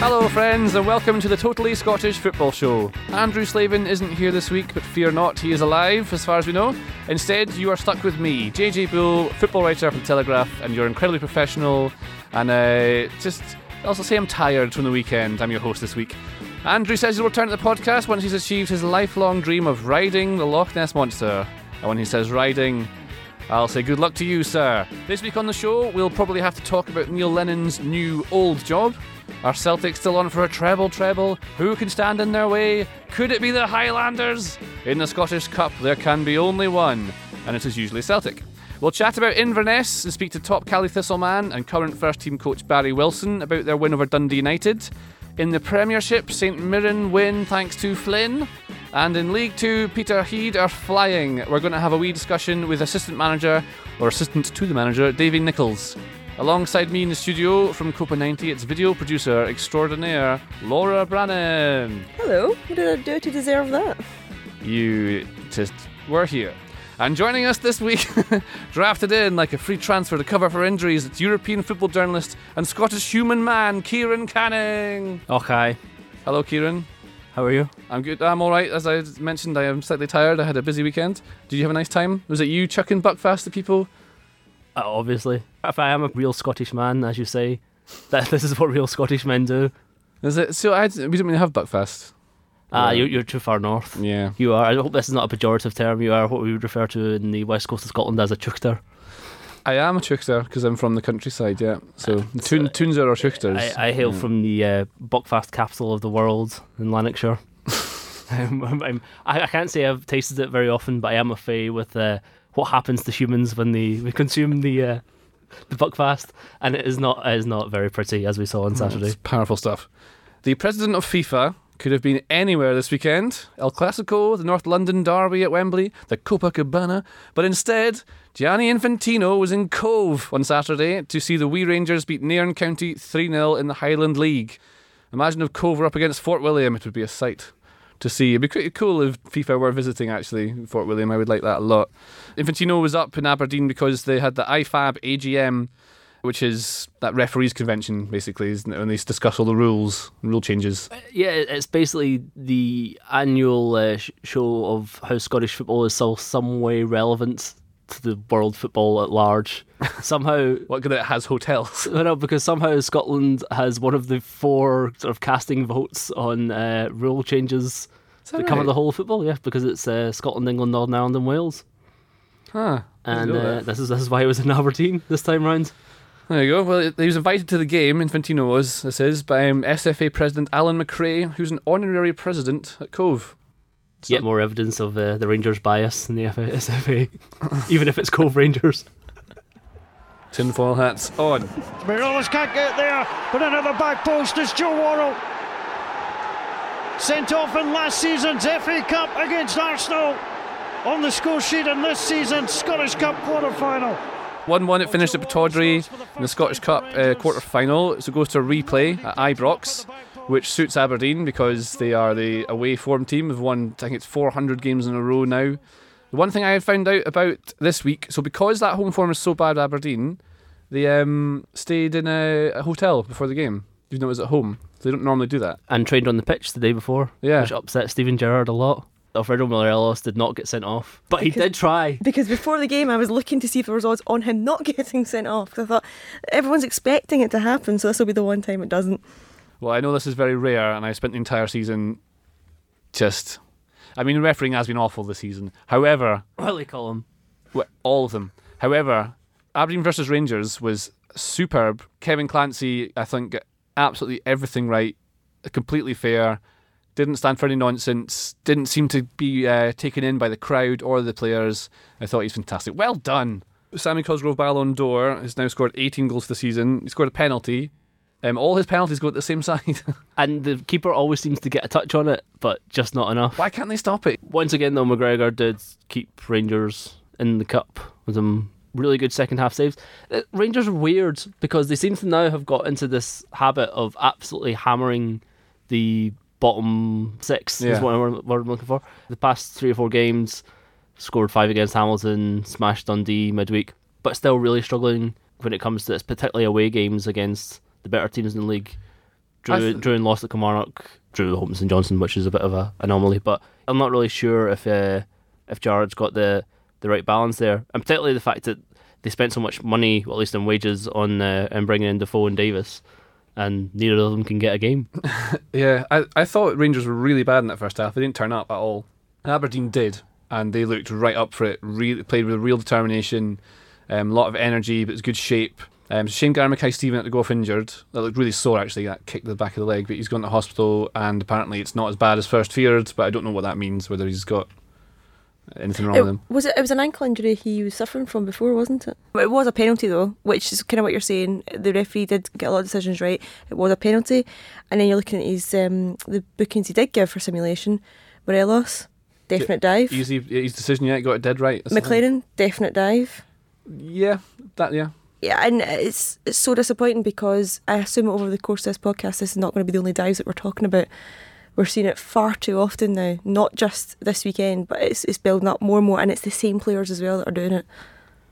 Hello, friends, and welcome to the Totally Scottish Football Show. Andrew Slavin isn't here this week, but fear not, he is alive, as far as we know. Instead, you are stuck with me, JJ Bull, football writer from Telegraph, and you're incredibly professional. And uh, just also say I'm tired from the weekend. I'm your host this week. Andrew says he'll return to the podcast once he's achieved his lifelong dream of riding the Loch Ness Monster. And when he says riding, I'll say good luck to you, sir. This week on the show, we'll probably have to talk about Neil Lennon's new old job. Are Celtic still on for a treble treble? Who can stand in their way? Could it be the Highlanders? In the Scottish Cup, there can be only one, and it is usually Celtic. We'll chat about Inverness and speak to top Caley Thistleman and current first team coach Barry Wilson about their win over Dundee United. In the Premiership, St Mirren win thanks to Flynn. And in League Two, Peterhead are flying. We're going to have a wee discussion with assistant manager, or assistant to the manager, Davy Nichols. Alongside me in the studio from Copa 90, it's video producer extraordinaire, Laura Brannan. Hello. What did I do to deserve that? You just were here. And joining us this week, drafted in like a free transfer to cover for injuries, it's European football journalist and Scottish human man, Kieran Canning. Okay. Hello, Kieran. How are you? I'm good. I'm all right. As I mentioned, I am slightly tired. I had a busy weekend. Did you have a nice time? Was it you chucking buckfast to people? Uh, obviously. If I am a real Scottish man, as you say, that this is what real Scottish men do. Is it? So I, we don't really have buckfast. Ah, Yeah. you're, you're too far north. Yeah. You are. I hope this is not a pejorative term. You are what we would refer to in the west coast of Scotland as a teuchter. I am a teuchter because I'm from the countryside. Yeah. So the tune, tunes are our teuchters. I, I hail Yeah. from the uh, Buckfast capital of the world in Lanarkshire. I'm, I'm, I can't say I've tasted it very often, but I am a fay with uh, what happens to humans when they we consume the uh, the Buckfast, and it is not it is not very pretty as we saw on Saturday. It's powerful stuff. The president of FIFA could have been anywhere this weekend. El Clasico, the North London derby at Wembley, the Copacabana. But instead, Gianni Infantino was in Cove on Saturday to see the Wee Rangers beat Nairn County 3 0 in the Highland League. Imagine if Cove were up against Fort William, it would be a sight to see. It'd be pretty cool if FIFA were visiting actually Fort William. I would like that a lot. Infantino was up in Aberdeen because they had the IFAB AGM, which is that referees convention basically, isn't it? When they discuss all the rules, rule changes. Yeah, it's basically the annual uh, sh- show of how Scottish football is still some way relevant to the world football at large. somehow, What good it has hotels. Know because somehow Scotland has one of the four sort of casting votes on uh, rule changes that cover right? the whole of football. Yeah, because it's uh, Scotland, England, Northern Ireland, and Wales. Huh. And uh, this is this is why it was in Aberdeen this time round. There you go. Well, he was invited to the game. Infantino was. This is by um, SFA President Alan McRae, who's an honorary president at Cove. Yet more evidence of uh, the Rangers' bias in the SFA, even if it's Cove Rangers. Tinfoil hats on. Morelos can't get there, but another back post is Joe Worrall. Sent off in last season's FA Cup against Arsenal. On the score sheet in this season's Scottish Cup quarter final. 1 1 it finished at Pittodrie in the Scottish Cup uh, quarter final. So it goes to a replay at Ibrox, which suits Aberdeen because they are the away form team. They've won, I think it's 400 games in a row now. The one thing I had found out about this week, so because that home form is so bad at Aberdeen, they um, stayed in a, a hotel before the game, even though it was at home. So They don't normally do that. and trained on the pitch the day before, Yeah. which upset Steven Gerrard a lot. Alfredo Morelos did not get sent off, but he did try. Because before the game, I was looking to see if there was odds on him not getting sent off. 'cause I thought everyone's expecting it to happen, so this will be the one time it doesn't. Well, I know this is very rare, and I spent the entire season just. I mean, refereeing has been awful this season. However, Willie Collum. Well, all of them. However, Aberdeen versus Rangers was superb. Kevin Clancy, I think, got absolutely everything right, completely fair. Didn't stand for any nonsense. Didn't seem to be uh, taken in by the crowd or the players. I thought he's fantastic. Well done. Sammy Cosgrove Ballon d'Or has now scored 18 goals this season. He scored a penalty. Um, all his penalties go at the same side. And the keeper always seems to get a touch on it, but just not enough. Why can't they stop it? Once again, though, McGregor did keep Rangers in the cup with some really good second half saves. Uh, Rangers are weird because they seem to now have got into this habit of absolutely hammering the bottom six Yeah. is what I'm, what I'm looking for. The past three or four games, scored five against Hamilton, smashed Dundee midweek, but still really struggling when it comes to its particularly away games against the better teams in the league. Drew, th- drew and lost at Kilmarnock, drew at home St Johnstone, which is a bit of an anomaly. But I'm not really sure if uh, if Gerrard's got the the right balance there, and particularly the fact that they spent so much money, well, at least in wages, on uh, and bringing in Defoe and Davis, and neither of them can get a game. Yeah, I, I thought Rangers were really bad in that first half. They didn't turn up at all. Aberdeen did, and they looked right up for it. Really played with real determination, a um, lot of energy, but it was good shape. Um, it's shame Gary Stephen had to go off injured. That looked really sore actually. That kicked the back of the leg, but he's gone to hospital, and apparently it's not as bad as first feared. But I don't know what that means. Whether he's got anything wrong It, with him. was it? It was an ankle injury he was suffering from before, wasn't it? It was a penalty though, which is kind of what you're saying. The referee did get a lot of decisions right. It was a penalty, and then you're looking at his um, the bookings he did give for simulation. Morelos, definite dive. Easy, his decision yet got it dead right. That's. McLaren, definite dive. Yeah, that yeah. Yeah, and it's it's so disappointing because I assume over the course of this podcast, this is not going to be the only dives that we're talking about. We're seeing it far too often now, not just this weekend, but it's it's building up more and more, and it's the same players as well that are doing it.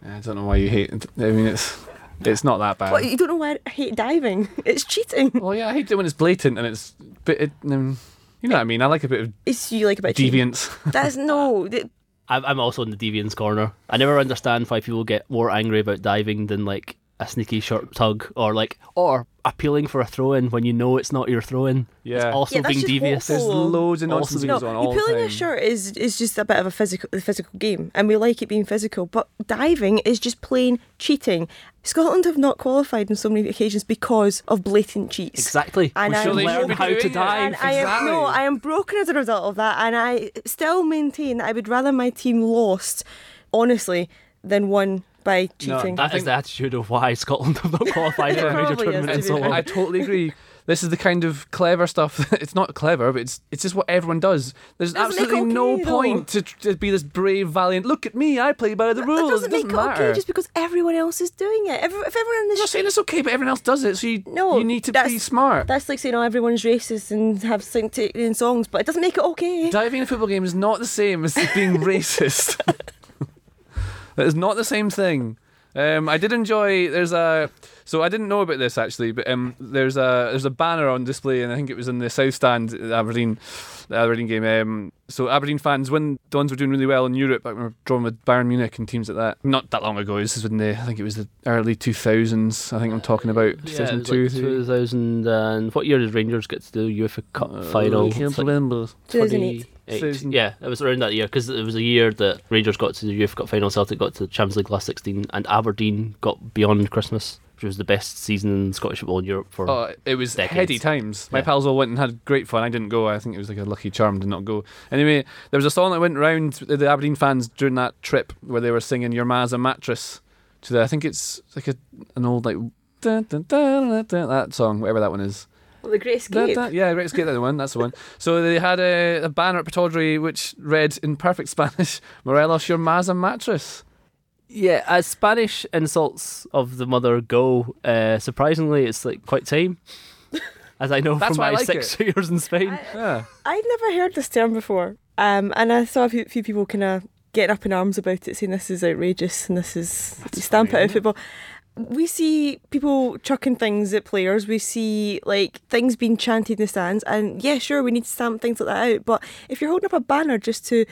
I don't know why you hate. it. I mean, it's it's not that bad. But you don't know why I hate diving. It's cheating. Well, yeah, I hate it when it's blatant and it's. But it, um, you know what I mean? I like a bit of It's you like a bit of deviance. That's no. th- I'm, I'm also in the deviance corner. I never understand why people get more angry about diving than like a sneaky short tug or like or appealing for a throw in when you know it's not your throw in. Yeah. It's also Yeah, being just devious. There's awful. loads of Also nonsense being- that No, on you all pulling time. a shirt is is just a bit of a physical a physical game, and we like it being physical. But diving is just plain cheating. Scotland have not qualified on so many occasions because of blatant cheats. Exactly. And we I should know- learn how to be doing it. dive. And I am Exactly. no, I am broken as a result of that, and I still maintain that I would rather my team lost, honestly, than won by cheating. That is the attitude of why Scotland have not qualified for a major tournament to in so fair. long. I totally agree. This is the kind of clever stuff. it's not clever, but it's it's just what everyone does. There's Doesn't make absolutely no though. point to, to be this brave, valiant. Look at me, I play by the that rules. doesn't it make doesn't it matter. okay just because everyone else is doing it. Every, if everyone in the I'm not saying it's okay, but everyone else does it, so you No, you need to be smart. That's like saying, oh, everyone's racist and have sing songs, but it doesn't make it okay. Diving in a football game is not the same as being racist. that is not the same thing. Um, I did enjoy. There's a. So I didn't know about this actually, but um, there's a there's a banner on display, and I think it was in the south stand at Aberdeen, the Aberdeen game. Um, so Aberdeen fans, when the ones were doing really well in Europe, like we were drawn with Bayern Munich and teams like that. Not that long ago. This is in the I think it was the early 2000s. I think I'm talking about Yeah, 2002. like 2000 and what year did Rangers get to the UEFA Cup Uh, final? I can't It's like remember. 2008. 28. Yeah, it was around that year because it was a year that Rangers got to the UEFA Cup final, Celtic got to the Champions League last 16, and Aberdeen got beyond Christmas, which was the best season in Scottish football in Europe for. Oh, it was decades. heady times. My Yeah. pals all went and had great fun. I didn't go. I think it was like a lucky charm to not go. Anyway, there was a song that went around the Aberdeen fans during that trip where they were singing "Your Ma's a Mattress" to the. I think it's like a, an old like dun, dun, dun, that song, whatever that one is. Well, the Great Dun, Escape. dun, yeah, Great Escape, that's the one. That's the one. So they had a, a banner at Pittodrie which read in perfect Spanish, "Morelos, your ma's a mattress." Yeah, as Spanish insults of the mother go, uh, surprisingly, it's like quite tame. As I know from my like six years in Spain. I- Yeah. I'd never heard this term before, um, and I saw a few, few people kind of getting up in arms about it, saying this is outrageous and this is you stamp it out of football. We see people chucking things at players. We see like things being chanted in the stands, and yeah, sure, we need to stamp things like that out. But if you're holding up a banner just to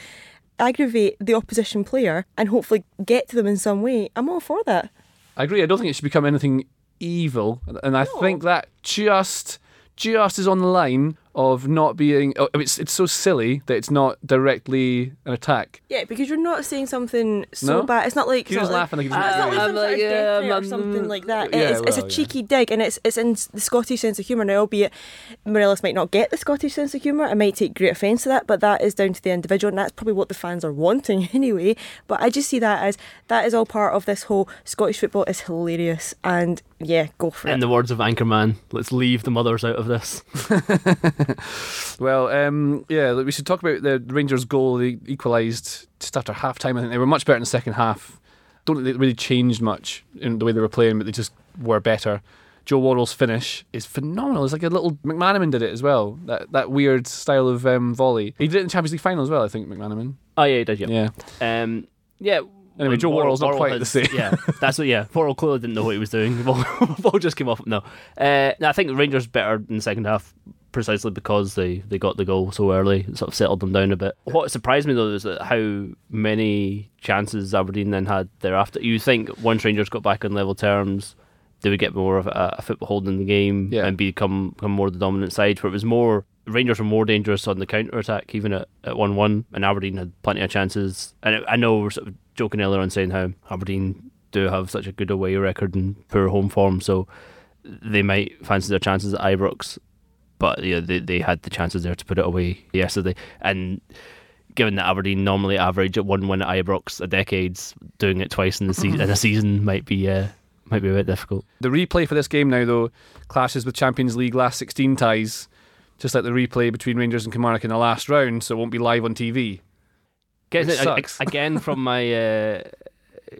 aggravate the opposition player and hopefully get to them in some way, I'm all for that. I agree. I don't think it should become anything evil, and I think that just just is on the line of not being. Oh, it's it's so silly that it's not directly an attack. Yeah, because you're not saying something so No? bad. It's not like He it's was not laughing like he Like, was it's not like I'm some sort like, of yeah, death threat or I'm- something like that. Yeah, it's, it's a well, yeah. cheeky dig, and it's it's in the Scottish sense of humour. Now, albeit Morelos might not get the Scottish sense of humour, I might take great offence to that, but that is down to the individual, and that's probably what the fans are wanting anyway. But I just see that as that is all part of this whole Scottish football is hilarious, and yeah, go for it. In the words of Anchorman, let's leave the mothers out of this. Well, um, yeah, we should talk about the Rangers' goal. They equalised just after half time. I think they were much better in the second half. Don't think they really changed much in the way they were playing, but they just were better. Joe Worrall's finish is phenomenal. It's like a little McManaman did it as well. That that weird style of um, volley. He did it in the Champions League final as well. I think McManaman. Oh yeah, he did. Yeah. Yeah. Um, yeah. Anyway, well, Joe Worrall's not quite had- the same. Yeah, that's what. Yeah, Worrall clearly didn't know what he was doing. Ball, ball just came off. No, uh, no, I think Rangers better in the second half precisely because they, they got the goal so early. It sort of settled them down a bit. What surprised me though is that how many chances Aberdeen then had thereafter. You think once Rangers got back on level terms, they would get more of a, a foothold in the game Yeah. and become, become more the dominant side. Where it was more Rangers were more dangerous on the counter attack, even at at one one, and Aberdeen had plenty of chances. And I know we're sort of joking earlier on saying how Aberdeen do have such a good away record and poor home form, so they might fancy their chances at Ibrox. But yeah, they they had the chances there to put it away yesterday, and given that Aberdeen normally average at one win at Ibrox a decades, doing it twice in the se- in a season might be uh, might be a bit difficult. The replay for this game now, though, clashes with Champions League last 16 ties, just like the replay between Rangers and Kilmarnock in the last round, so it won't be live on TV. Which it- again from my uh,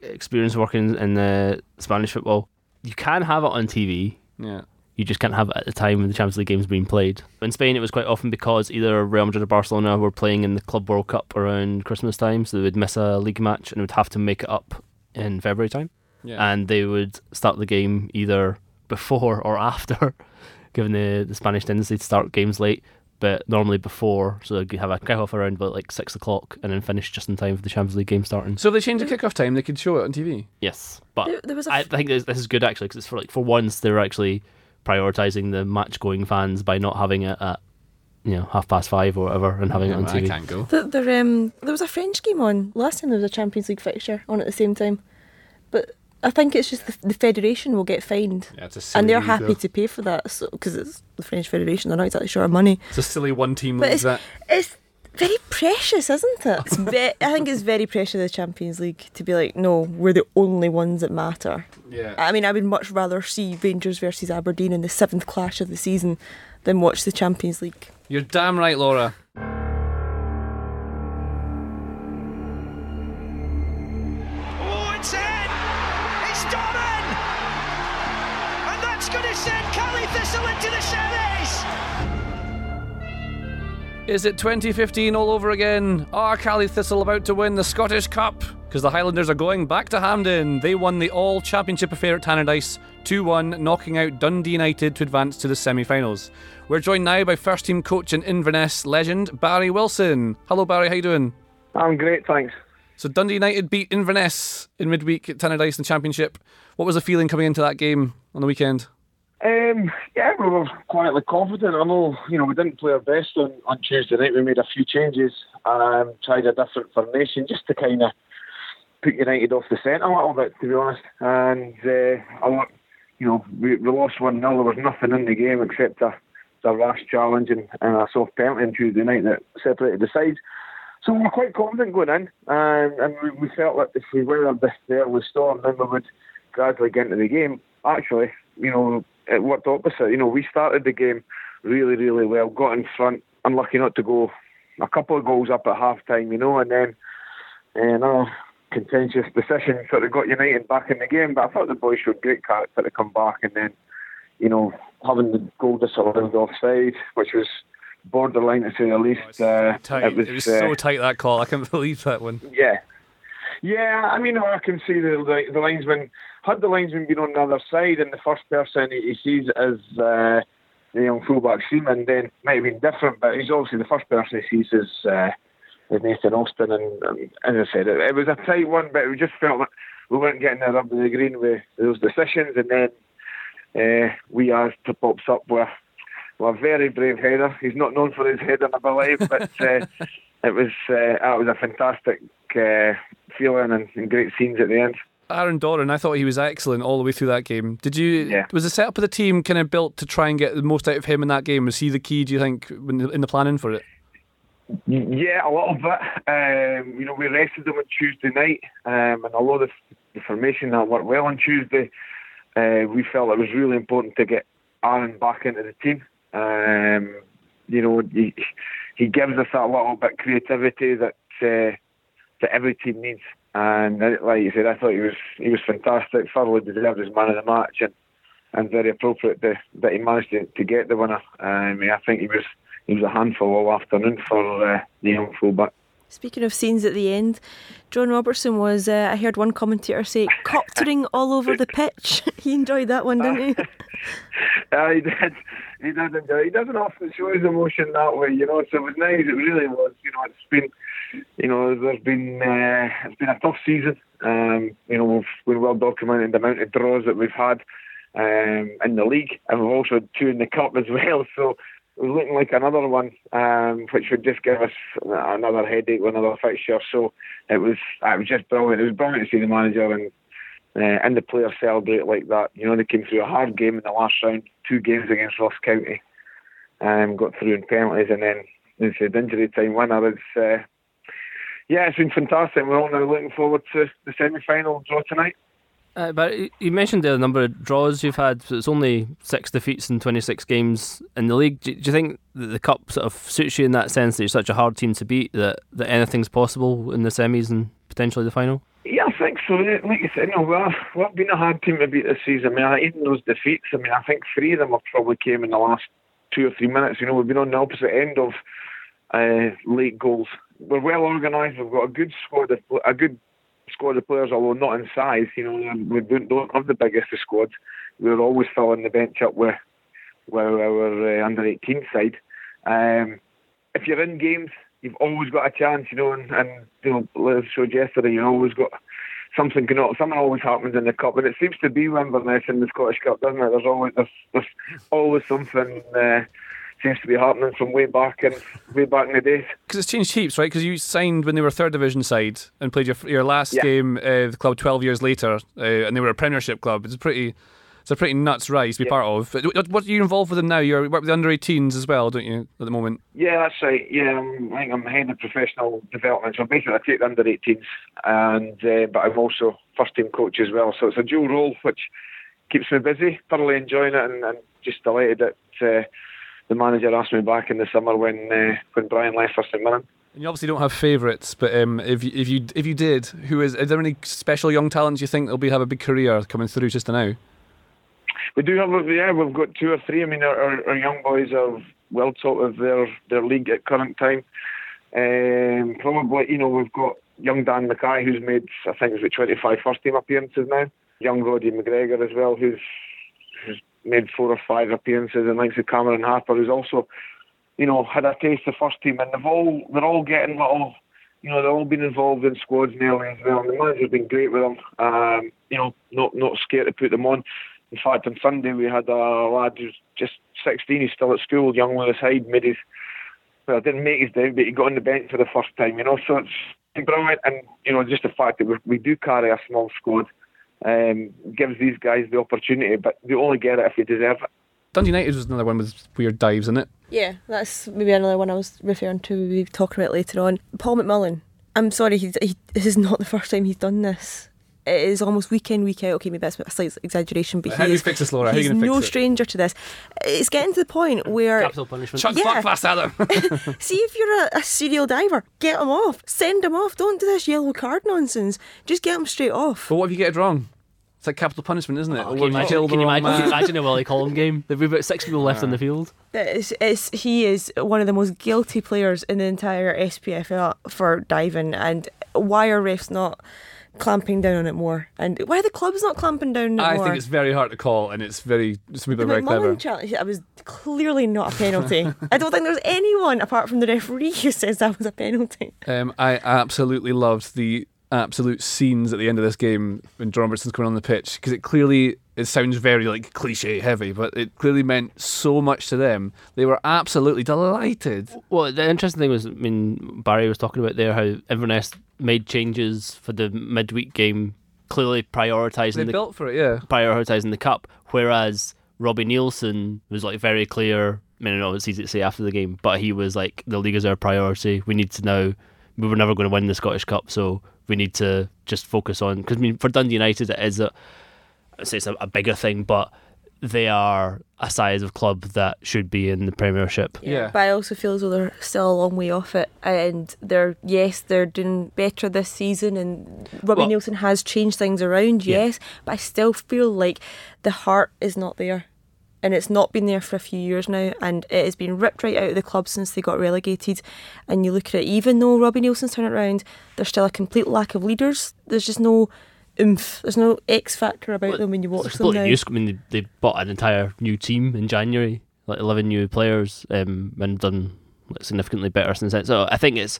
experience working in uh, Spanish football, you can have it on TV. Yeah. You just can't have it at the time when the Champions League game's being played. In Spain, it was quite often because either Real Madrid or Barcelona were playing in the Club World Cup around Christmas time, so they would miss a league match and would have to make it up in February time. Yeah. And they would start the game either before or after, given the, the Spanish tendency to start games late, but normally before, so they'd have a kick-off around about like six o'clock and then finish just in time for the Champions League game starting. so if they change the kickoff time, they could show it on TV. Yes, but There, there was a I f- think this, this is good actually because it's for like for once they're actually prioritizing the match-going fans by not having it at you know half past five or whatever and having it on TV. I TV. can't go. There, there, um, there was a French game on last time. There was a Champions League fixture on at the same time, but I think it's just the, the federation will get fined, Yeah, it's a and they're happy though. to pay for that because it's the French federation. They're not exactly short of money, It's a silly one team but league it's that. it's very precious, isn't it? It's ve- I think it's very precious the Champions League to be like, no, we're the only ones that matter. Yeah. I mean, I would much rather see Rangers versus Aberdeen in the seventh clash of the season than watch the Champions League. You're damn right, Laura. Is it 2015 all over again? Are Caley Thistle about to win the Scottish Cup? Because the Highlanders are going back to Hampden. They won the All Championship affair at Tannadice 2 1, knocking out Dundee United to advance to the semi finals. We're joined now by first team coach and Inverness legend Barry Wilson. Hello, Barry, how you doing? I'm great, thanks. So Dundee United beat Inverness in midweek at Tannadice in the Championship. What was the feeling coming into that game on the weekend? Um, yeah, we were quietly confident. I know, you know, we didn't play our best on, on Tuesday night. We made a few changes, um, tried a different formation just to kind of put United off the scent a little bit, to be honest. And uh, you know, we, we lost one 0 There was nothing in the game except a, a rash challenge and, and a soft penalty on Tuesday night that separated the sides. So we were quite confident going in, and, and we, we felt that if we weathered the, the early storm, then we would gradually get into the game. Actually, you know, it worked opposite. You know, we started the game really, really well, got in front, unlucky not to go a couple of goals up at half time, you know, and then uh, another contentious decision sort of got United back in the game. But I thought the boys showed great character to come back and then, you know, having the goal disallowed offside, which was borderline to say the least. Uh, Tight. it was, so uh, tight that call. I can't believe that one. yeah. Yeah, I mean, I can see the, the the linesman had the linesman been on the other side, and the first person he, sees is uh, the young fullback Seaman, then might have been different. But he's obviously the first person he sees is, uh, is Nathan Austin, and, and as I said, it, it was a tight one, but we just felt that we weren't getting the rub of the green with those decisions, and then uh, we as to pops up with, with a very brave header. He's not known for his heading, I believe, but uh, it was uh, that was a fantastic uh, feeling and, and great scenes at the end. Aaron Doran, I thought he was excellent all the way through that game. Did you? Yeah. Was the setup of the team kind of built to try and get the most out of him in that game? Was he the key? Do you think in the planning for it? Yeah, a little bit. Um, you know, we rested him on Tuesday night, um, and although the, the formation that worked well on Tuesday, uh, we felt it was really important to get Aaron back into the team. Um, you know, he, he gives us that little bit of creativity that uh, that every team needs. And uh, like you said, I thought he was he was fantastic. Thoroughly deserved his man of the match, and and very appropriate to, that he managed to, to get the winner. Um, I think he was he was a handful all afternoon for uh, the young fullback. Speaking of scenes at the end, John Robertson was, uh, I heard one commentator say, coptering all over the pitch. he enjoyed that one, didn't he? he did. He enjoy. He doesn't often show his emotion that way, you know. So it was nice. It really was. You know, it's been, you know, there's been uh, it's been a tough season. Um, you know, we've been well documented the amount of draws that we've had um, in the league, and we've also had two in the cup as well. So it was looking like another one, um, which would just give us another headache another fixture. So it was, it was just brilliant. It was brilliant to see the manager and uh, and the players celebrate like that. You know, they came through a hard game in the last round, two games against Ross County, and um, got through in penalties, and then said injury time winner. It's uh, yeah, it's been fantastic. We're all now looking forward to the semi-final draw tonight. Uh, but you mentioned the number of draws you've had. So it's only six defeats in 26 games in the league. Do, do, you think that the cup sort of suits you in that sense that you're such a hard team to beat that, that anything's possible in the semis and potentially the final? Yeah, think so. Like you said, you know, we've, we've been a hard team to beat this season. I mean, even those defeats, I mean, I think three of them have probably came in the last two or three minutes. You know, we've been on the opposite end of uh, late goals. We're well organised. We've got a good squad, of, a good squad of players, although not in size. You know, we don't have the biggest of squads. We're always filling the bench up with, with our uh, under 18 side. Um, if you're in games, you've always got a chance, you know, and, and you know, as showed yesterday, you always got something can something always happens in the cup, and it seems to be Inverness in the Scottish Cup, doesn't it? There's always there's, there's always something. Uh, seems to be happening from way back and way back in the days. Because it's changed heaps, right? Because you signed when they were third division side and played your your last yeah. game uh, the club twelve years later, uh, and they were a Premiership club. It's pretty. It's a pretty nuts rise to be yeah. part of. What, what are you involved with them now? You work with the under 18s as well, don't you, at the moment? Yeah, that's right. Yeah, I'm, I think I'm head of professional development. So basically, I take the under 18s, and uh, but I'm also first team coach as well. So it's a dual role, which keeps me busy. Thoroughly enjoying it, and, and just delighted that uh, the manager asked me back in the summer when uh, when Brian left for St Mirren. And you obviously don't have favourites, but um, if you, if you if you did, who is? Is there any special young talents you think will be have a big career coming through just now? We do have, yeah, we've got two or three. I mean, our, our young boys are well top of their, their league at current time. Um, probably, you know, we've got young Dan Mackay, who's made, I think, it's 25 first team appearances now. Young Roddy McGregor as well, who's, who's made four or five appearances, and likes of Cameron Harper, who's also, you know, had a taste of first team, and they've all they're all getting little, you know, they've all been involved in squads nearly as well. And the manager's been great with them, um, you know, not not scared to put them on. In fact, on Sunday we had a lad who's just 16, he's still at school, young Lewis Hyde, made his well, didn't make his debut, but he got on the bench for the first time, you know. So it's brilliant, and you know, just the fact that we, we do carry a small squad um, gives these guys the opportunity, but they only get it if they deserve it. Dundee United was another one with weird dives in it. Yeah, that's maybe another one I was referring to. We'll be talking about later on. Paul McMullen. I'm sorry, he, he, this is not the first time he's done this it is almost week in, week out. Okay, maybe that's a slight exaggeration, but How he is, fix this, Laura? he's no it? stranger to this. It's getting to the point where capital punishment. Chuck yeah. fast at him. See if you're a, a, serial diver, get him off, send him off. Don't do this yellow card nonsense. Just get him straight off. But what if you get it wrong? It's like capital punishment, isn't it? Oh, can you imagine, can you imagine, can you imagine a Willie Collum game? There've been about six people left on the field. It's, it's, he is one of the most guilty players in the entire SPFL for diving, and why are refs not? Clamping down on it more. And why are the clubs not clamping down on it I more? think it's very hard to call, and it's very some people the are very clever. Challenge, was clearly not a penalty. I don't think there was anyone apart from the referee who says that was a penalty. Um, I absolutely loved the absolute scenes at the end of this game when John Robertson's coming on the pitch because it clearly it sounds very like cliche heavy, but it clearly meant so much to them. They were absolutely delighted. Well, the interesting thing was, I mean, Barry was talking about there how Inverness made changes for the midweek game, clearly prioritising they the built for it, yeah, prioritising the cup, whereas Robbie Neilson was like very clear. I mean, I know it's easy to say after the game, but he was like, the league is our priority. We need to now. We were never going to win the Scottish Cup, so we need to just focus on. Because I mean, for Dundee United, it is a I say it's a, a bigger thing, but they are a size of club that should be in the Premiership. Yeah. But I also feel as though they're still a long way off it. And they're, yes, they're doing better this season. And Robbie Well- Neilson has changed things around, Yeah. yes. But I still feel like the heart is not there. And it's not been there for a few years now. And it has been ripped right out of the club since they got relegated. And you look at it, even though Robbie Neilson's turned it around, there's still a complete lack of leaders. There's just no oomph. There's no X factor about Well, them when you watch them now. I mean, they, they bought an entire new team in January, like eleven new players, um, and done like, significantly better since then. So I think it's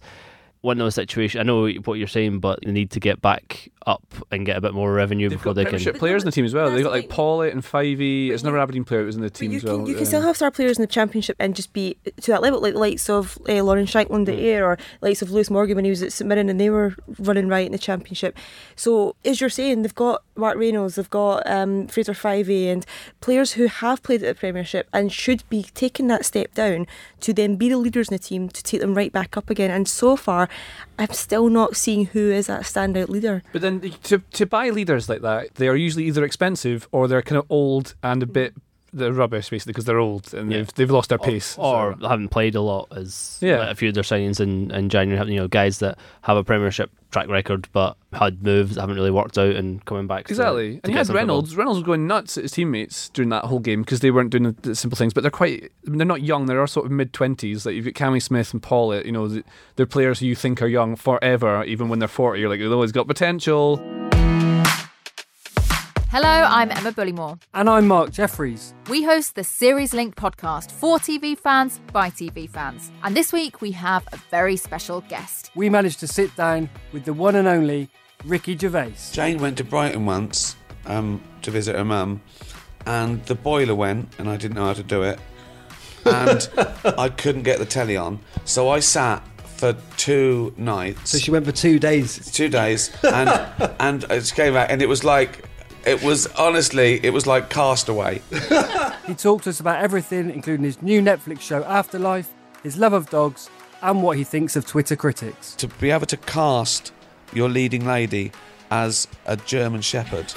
one of those situations. I know what you're saying, but they need to get back up and get a bit more revenue They've before got they Premiership can. players in the team as well. They've got like That's Pawlett and Fyvie. It's But another you- Aberdeen player that was in the team you as well. can, you can still have star players in the championship and just be to that level, like the likes of uh, Lawrence Shankland at Ayr or likes of Lewis Morgan when he was at St Mirren and they were running right in the championship. So as you're saying, they've got Mark Reynolds, they've got um, Fraser Fyvie and players who have played at the Premiership and should be taking that step down to then be the leaders in the team to take them right back up again. And so far, I'm still not seeing who is that standout leader. But then to to buy leaders like that, they are usually either expensive or they're kind of old and a bit they're rubbish basically because they're old and Yeah. they've they've lost their pace. or so- haven't played a lot as Yeah. like, a few of their signings in, in January. You know, guys that have a Premiership track record but had moves that haven't really worked out and coming back. Exactly. to and you had some football. Reynolds. Reynolds was going nuts at his teammates during that whole game because they weren't doing the, simple things. But they're quite, I mean, they're not young. They're sort of mid 20s. Like you've got Cammy Smith and Pawlett, you know, they're players who you think are young forever, even when they're 40. You're like, they've always got potential. Hello, I'm Emma Bullimore. And I'm Mark Jefferies. We host the Series Link podcast for TV fans by TV fans. And this week we have a very special guest. We managed to sit down with the one and only Ricky Gervais. Jane went to Brighton once um, to visit her mum, and the boiler went, and I didn't know how to do it, and I couldn't get the telly on, so I sat for two nights, So she went for two days. two days, and and it came out, and it was like. It was honestly, it was like Castaway. He talked to us about everything, including his new Netflix show Afterlife, his love of dogs, and what he thinks of Twitter critics. To be able to cast your leading lady as a German Shepherd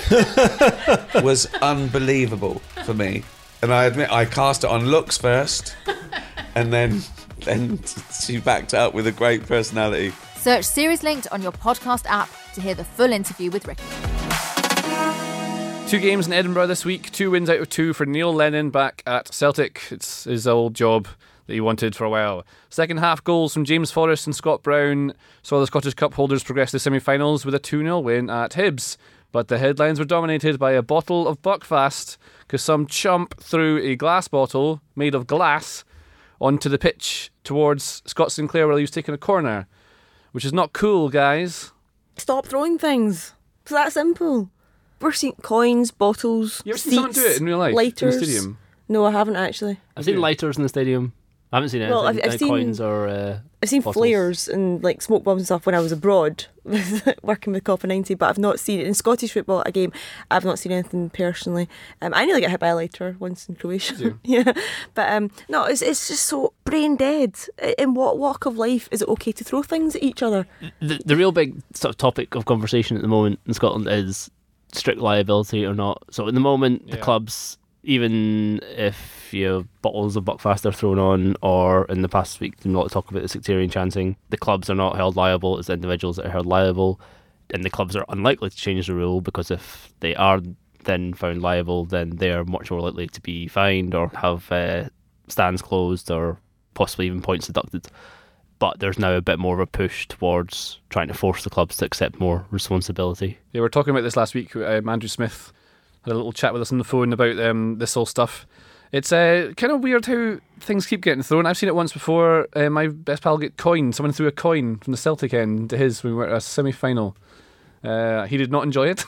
was unbelievable for me. And I admit I cast it on looks first, and then then she backed up with a great personality. Search Series Linked on your podcast app to hear the full interview with Ricky. Two games in Edinburgh this week. Two wins out of two for Neil Lennon back at Celtic. It's his old job that he wanted for a while. Second half goals from James Forrest and Scott Brown saw the Scottish Cup holders progress to semi finals with a 2 0 win at Hibs. But the headlines were dominated by a bottle of Buckfast because some chump threw a glass bottle made of glass onto the pitch towards Scott Sinclair while he was taking a corner, which is not cool, guys. Stop throwing things. It's that simple. We're seeing coins, bottles, You ever seen someone do seats, it in real life lighters. in the stadium? No, I haven't actually. I've seen lighters in the stadium. I haven't seen anything, Well, I've- I've any seen- coins or. Uh, I've seen bottles. flares and like smoke bombs and stuff when I was abroad working with Copa 90, but I've not seen it in Scottish football. A game, I've not seen anything personally. Um, I nearly got hit by a lighter once in Croatia. yeah, but um, no, it's it's just so brain dead. In what walk of life is it okay to throw things at each other? the, the real big sort of topic of conversation at the moment in Scotland is strict liability or not. So at the moment, the Yeah. clubs, even if you know, bottles of Buckfast are thrown on, or in the past week, there's a lot of talk about the sectarian chanting, the clubs are not held liable. It's the individuals that are held liable, and the clubs are unlikely to change the rule because if they are then found liable, then they are much more likely to be fined or have uh, stands closed or possibly even points deducted but there's now a bit more of a push towards trying to force the clubs to accept more responsibility. Yeah, we were talking about this last week. Um, Andrew Smith had a little chat with us on the phone about um, this whole stuff. It's uh, kind of weird how things keep getting thrown. I've seen it once before. Uh, my best pal get coined. Someone threw a coin from the Celtic end to his when we were at a semi final. Uh, he did not enjoy it,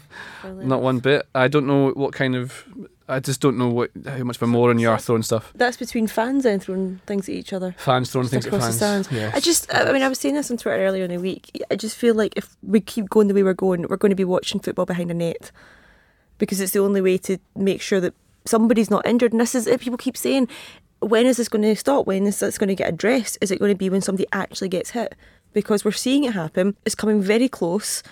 not one bit. I don't know what kind of. I just don't know what how much of a moron you are throwing stuff. That's between fans and throwing things at each other. Fans throwing Just things at across fans. the stands. Yeah. I just, I I mean, I was saying this on Twitter earlier in the week. I just feel like if we keep going the way we're going, we're going to be watching football behind a net because it's the only way to make sure that somebody's not injured. And this is it. People keep saying, when is this going to stop? When is this going to get addressed? Is it going to be when somebody actually gets hit? Because we're seeing it happen. It's coming very close.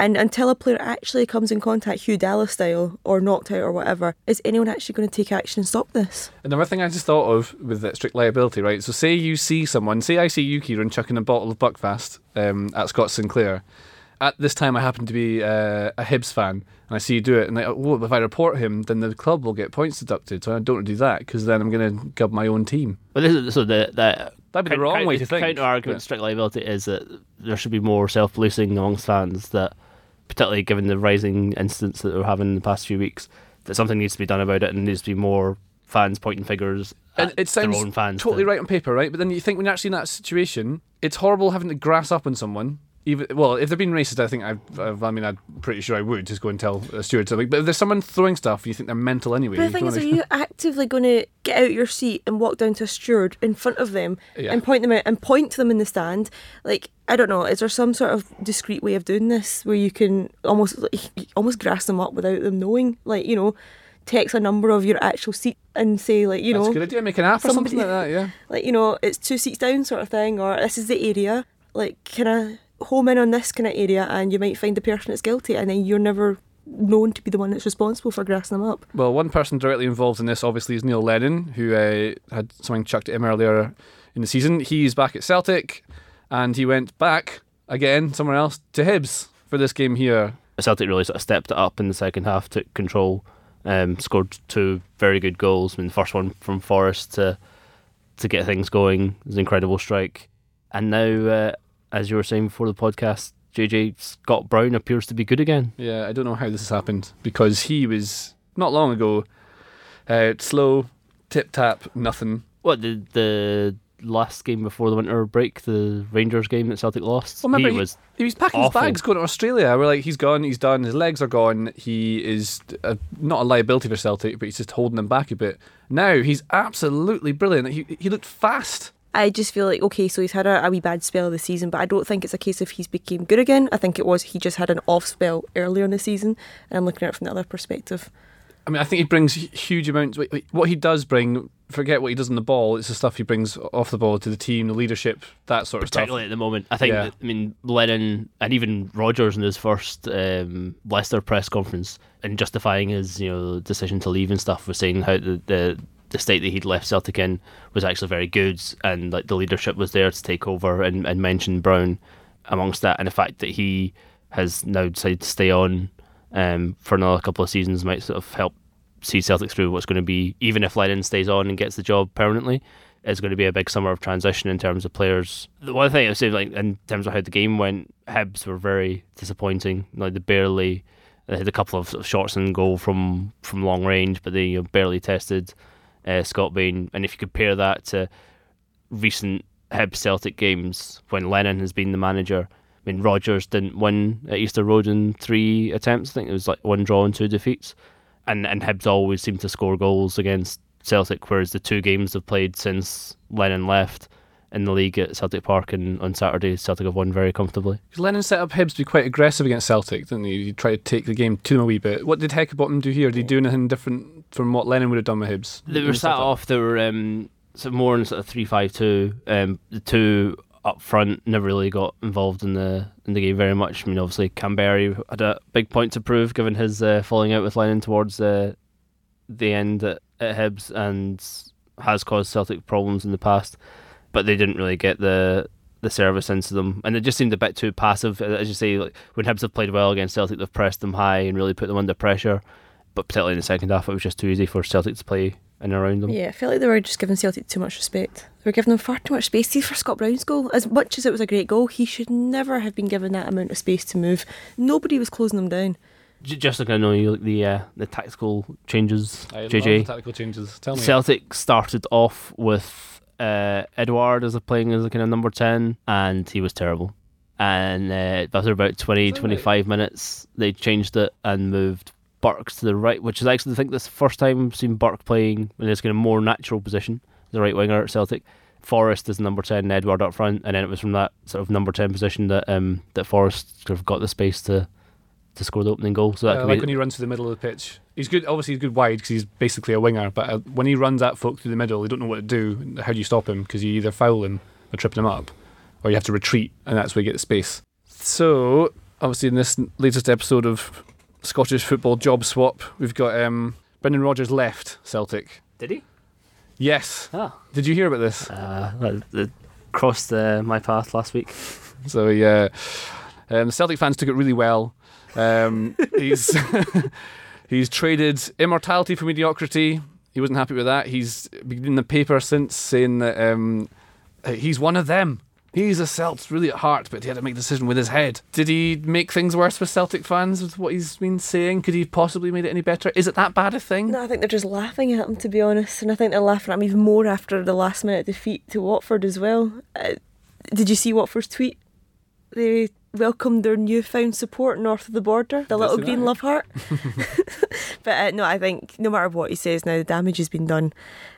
And until a player actually comes in contact, Hugh Dallas style, or knocked out or whatever, is anyone actually going to take action and stop this? Another thing I just thought of with that strict liability, right? So say you see someone, say I see you, Kieran, chucking a bottle of Buckfast um, at Scott Sinclair. At this time, I happen to be uh, a Hibs fan, and I see you do it, and I, oh, if I report him, then the club will get points deducted. So I don't want to do that because then I'm going to gub my own team. But this is so the the That'd be the wrong way to think. Counter argument, Yeah. strict liability is that there should be more self policing amongst fans. That particularly given the rising incidents that we're having in the past few weeks, that something needs to be done about it, and there needs to be more fans pointing fingers And at it sounds their own fans. totally to- right on paper, right? But then you think when you're actually in that situation, it's horrible having to grass up on someone. Even well, if they're being racist, I think I've, I've, mean, I'm pretty sure I would just go and tell a steward something. But if there's someone throwing stuff, you think they're mental anyway. But the you thing don't is, are you actively going to get out your seat and walk down to a steward in front of them Yeah. and point them out and point to them in the stand? Like, I don't know. Is there some sort of discreet way of doing this where you can almost almost grass them up without them knowing? Like, you know, text a number of your actual seat and say, like, you That's know, a good idea. Make an app or something like that. Yeah. like you know, it's two seats down sort of thing, or this is the area. Like, can I home in on this kind of area, and you might find the person that's guilty, and then you're never known to be the one that's responsible for grassing them up. Well, one person directly involved in this obviously is Neil Lennon, who uh, had something chucked at him earlier in the season. He's back at Celtic, and he went back again somewhere else to Hibs for this game here. Celtic really sort of stepped it up in the second half, took control, um, scored two very good goals. I mean, the first one from Forrest to to get things going was an incredible strike. And now, uh, as you were saying before the podcast, JJ Scott Brown appears to be good again. Yeah, I don't know how this has happened because he was not long ago uh, slow, tip tap, nothing. What the the last game before the winter break, the Rangers game that Celtic lost, Well, remember, he he- was He was packing awful. his bags going to Australia. We're like, he's gone, he's done, his legs are gone. He is uh not a liability for Celtic, but he's just holding them back a bit. Now he's absolutely brilliant. He he looked fast. I just feel like okay, so he's had a, a wee bad spell of the season, but I don't think it's a case of he's became good again. I think it was he just had an off spell earlier in the season, and I'm looking at it from the other perspective. I mean, I think he brings huge amounts. wait, wait, What he does bring, forget what he does on the ball. It's the stuff he brings off the ball to the team, the leadership, that sort of stuff. particularly at the moment. I think, Yeah. that, I mean, Lennon and even Rodgers in his first um, Leicester press conference and justifying his you know decision to leave and stuff was saying how the, the the state that he'd left Celtic in was actually very good and like the leadership was there to take over and, and mention Brown amongst that and the fact that he has now decided to stay on um, for another couple of seasons might sort of help see Celtic through what's going to be even if Lennon stays on and gets the job permanently is going to be a big summer of transition in terms of players. The one thing I would say, like in terms of how the game went, Hibs were very disappointing. Like they barely, they had a couple of, of shots and goal from from long range, but they you know, barely tested uh, Scott Bain. And if you compare that to recent Hibs Celtic games when Lennon has been the manager. I mean, Rodgers didn't win at Easter Road in three attempts. I think it was like one draw and two defeats. And and Hibs always seem to score goals against Celtic, whereas the two games they've played since Lennon left in the league at Celtic Park and on Saturday, Celtic have won very comfortably. Because Lennon set up Hibs to be quite aggressive against Celtic, didn't he? He tried to take the game to them a wee bit. What did Heckingbottom do here? Did he do anything different from what Lennon would have done with Hibs? They were sat off. They were um, sort of more in sort of three five two. Um, the two up front never really got involved in the in the game very much. I mean, obviously Kamberi had a big point to prove given his uh, falling out with Lennon towards uh, the end at, at Hibs and has caused Celtic problems in the past. But they didn't really get the the service into them, and it just seemed a bit too passive. As you say, like when Hibs have played well against Celtic, they've pressed them high and really put them under pressure. But particularly in the second half, it was just too easy for Celtic to play and around them. Yeah, I felt like they were just giving Celtic too much respect. They were giving them far too much space. See, for Scott Brown's goal, as much as it was a great goal, he should never have been given that amount of space to move. Nobody was closing them down. Just like I know you like the uh, the tactical changes, I love JJ. the tactical changes. Tell me. Celtic started off with uh, Edouard as a playing as a kind of number ten, and he was terrible. And uh, after about 20, Is that 25 minutes, they changed it and moved Burks to the right, which is actually I think this first time I've seen Burke playing in his kind of more natural position, the right winger at Celtic. Forrest is number ten, Edouard up front, and then it was from that sort of number ten position that um that Forrest sort of got the space to to score the opening goal. So that could like be when he runs to the middle of the pitch. He's good. Obviously, he's good wide because he's basically a winger. but uh, when he runs at folk through the middle, they don't know what to do. How do you stop him? Because you either foul him or trip him up, or you have to retreat, and that's where you get the space. So obviously in this latest episode of Scottish football job swap, we've got um, Brendan Rodgers left Celtic. Did he? Yes. Ah. Did you hear about this? Uh, that crossed uh, my path last week. So yeah, um, the Celtic fans took it really well. Um, he's he's traded immortality for mediocrity. He wasn't happy with that. He's been in the paper since saying that um, he's one of them. He's a Celt really at heart, but he had to make a decision with his head. Did he make things worse for Celtic fans with what he's been saying? Could he possibly made it any better? Is it that bad a thing? No, I think they're just laughing at him, to be honest. And I think they're laughing at him even more after the last minute defeat to Watford as well. Uh, did you see Watford's tweet? They welcomed their newfound support north of the border, the little green that, love heart. but uh, no, I think no matter what he says now, the damage has been done,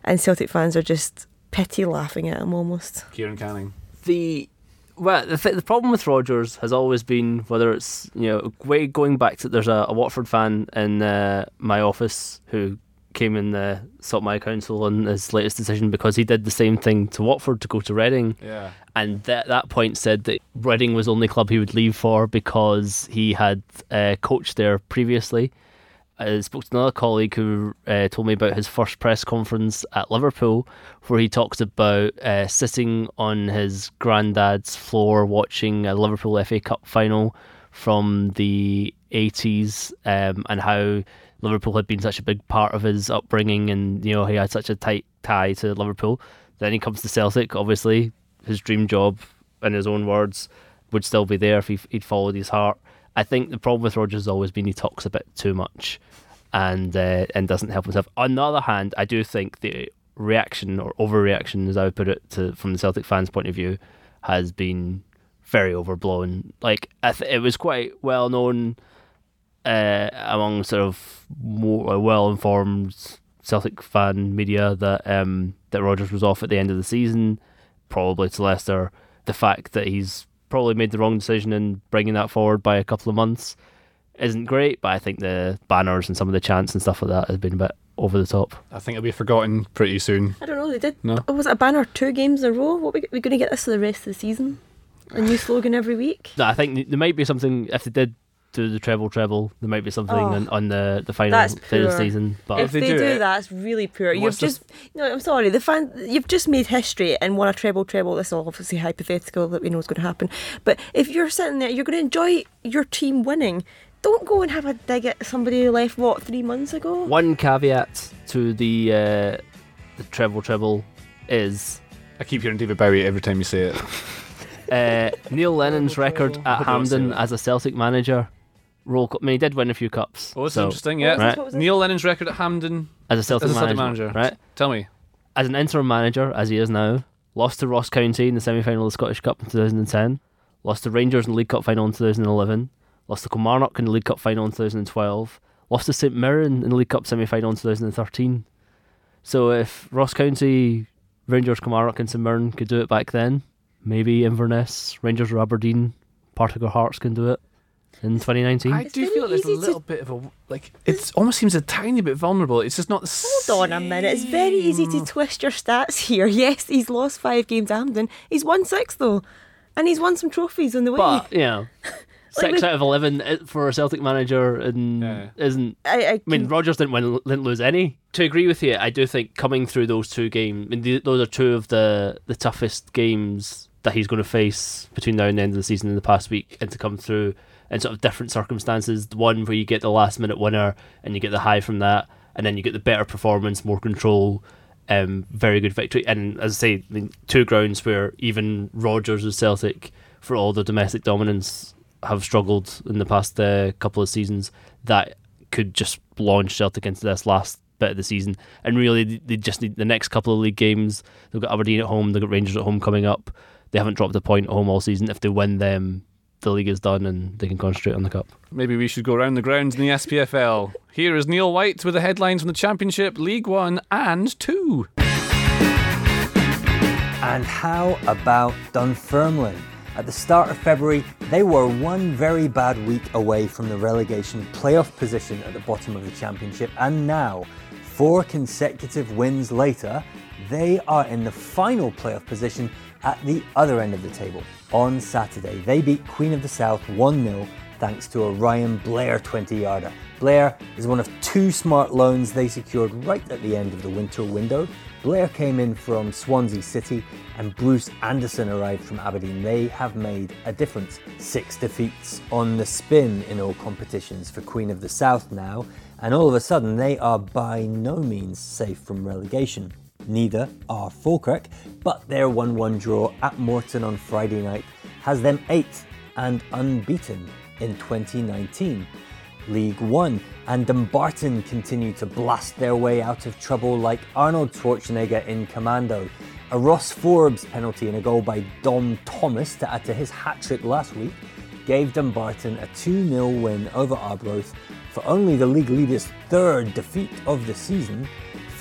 and Celtic fans are just pity laughing at him almost. Kieran Canning. The well, the, th- the problem with Rodgers has always been whether it's you know way going back to there's a, a Watford fan in uh, my office who came and uh, sought my counsel on his latest decision because he did the same thing to Watford to go to Reading, Yeah. and at that point said that Reading was the only club he would leave for because he had uh, coached there previously. I spoke to another colleague who uh, told me about his first press conference at Liverpool, where he talks about uh, sitting on his granddad's floor watching a Liverpool FA Cup final from the 80s um, and how Liverpool had been such a big part of his upbringing and you know he had such a tight tie to Liverpool. Then he comes to Celtic, obviously his dream job, in his own words, would still be there if he, he'd followed his heart. I think the problem with Rodgers has always been he talks a bit too much and uh, and doesn't help himself. On the other hand, I do think the reaction or overreaction, as I would put it, to from the Celtic fans' point of view, has been very overblown. Like th- it was quite well known uh, among sort of more well informed Celtic fan media that um, that Rodgers was off at the end of the season, probably to Leicester. The fact that he's probably made the wrong decision in bringing that forward by a couple of months isn't great, but I think the banners and some of the chants and stuff like that has been a bit over the top. I think it'll be forgotten pretty soon. I don't know. They did. No. Was it a banner two games in a row? What we we going to get this for the rest of the season? A new slogan every week. No, I think there might be something if they did do the treble treble, there might be something Oh, on, on the the final that's day of the season. But if they, they do do, it- that, it's really poor. You've What's the- just no. I'm sorry. The fan. You've just made history and won a treble treble. This is obviously hypothetical that we know is going to happen. But if you're sitting there, you're going to enjoy your team winning. Don't go and have a dig at somebody who left what three months ago. one caveat to the uh, the treble treble is I keep hearing David Bowie every time you say it. uh, Neil Lennon's record at Hope I don't say Hampden as a Celtic manager. Roll cup. I mean, he did win a few cups. Oh, that's so, interesting. Yeah. Right. What this? Neil Lennon's record at Hampden As a Celtic, as a Celtic manager, manager. right? Tell me. As an interim manager, as he is now, lost to Ross County in the semi-final of the Scottish Cup in 2010. Lost to Rangers in the League Cup final in 2011. Lost to Kilmarnock in the League Cup final in 2012. Lost to St Mirren in the League Cup semi-final in 2013. So if Ross County, Rangers, Kilmarnock, and St Mirren could do it back then, maybe Inverness, Rangers, or Aberdeen, Particle Hearts can do it in 2019. I It's do very feel like there's a easy to- little bit of a like. It almost seems a tiny bit vulnerable. It's just not. The Hold on a minute. It's very easy to twist your stats here. Yes, he's lost five games at Hampden. He's won six though, and he's won some trophies on the way. But yeah, six with- out of eleven i- for a Celtic manager and Yeah. isn't. I, I, I mean, Rodgers didn't win, didn't lose any. To agree with you, I do think coming through those two games, I mean, the, those are two of the the toughest games that he's going to face between now and the end of the season in the past week, and to come through in sort of different circumstances. The one where you get the last minute winner and you get the high from that, and then you get the better performance, more control. Um, very good victory, and as I say, two grounds where even Rodgers as Celtic, for all the domestic dominance, have struggled in the past uh, couple of seasons. That could just launch Celtic into this last bit of the season. And really, they just need the next couple of league games. They've got Aberdeen at home, they've got Rangers at home coming up. They haven't dropped a point home all season. If they win them, the league is done and they can concentrate on the cup. Maybe we should go around the grounds in the SPFL. Here is Neil White with the headlines from the Championship, League One, and Two. And how about Dunfermline? At the start of February, they were one very bad week away from the relegation playoff position at the bottom of the Championship, and now, four consecutive wins later, they are in the final playoff position at the other end of the table. On Saturday, they beat Queen of the South 1 0 thanks to a Ryan Blair 20 yarder. Blair is one of two smart loans they secured right at the end of the winter window. Blair came in from Swansea City and Bruce Anderson arrived from Aberdeen. They have made a difference. Six defeats on the spin in all competitions for Queen of the South now, and all of a sudden they are by no means safe from relegation. Neither are Falkirk, but their 1 1 draw at Morton on Friday night has them eighth and unbeaten in 2019. League One, and Dumbarton continue to blast their way out of trouble like Arnold Schwarzenegger in Commando. A Ross Forbes penalty and a goal by Dom Thomas to add to his hat trick last week gave Dumbarton a 2 0 win over Arbroath for only the league leader's third defeat of the season.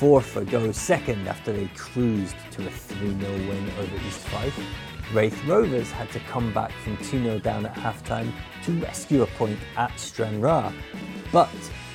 Forfar goes second after they cruised to a 3 0 win over East Fife. Raith Rovers had to come back from 2 0 down at halftime to rescue a point at Stranraer. But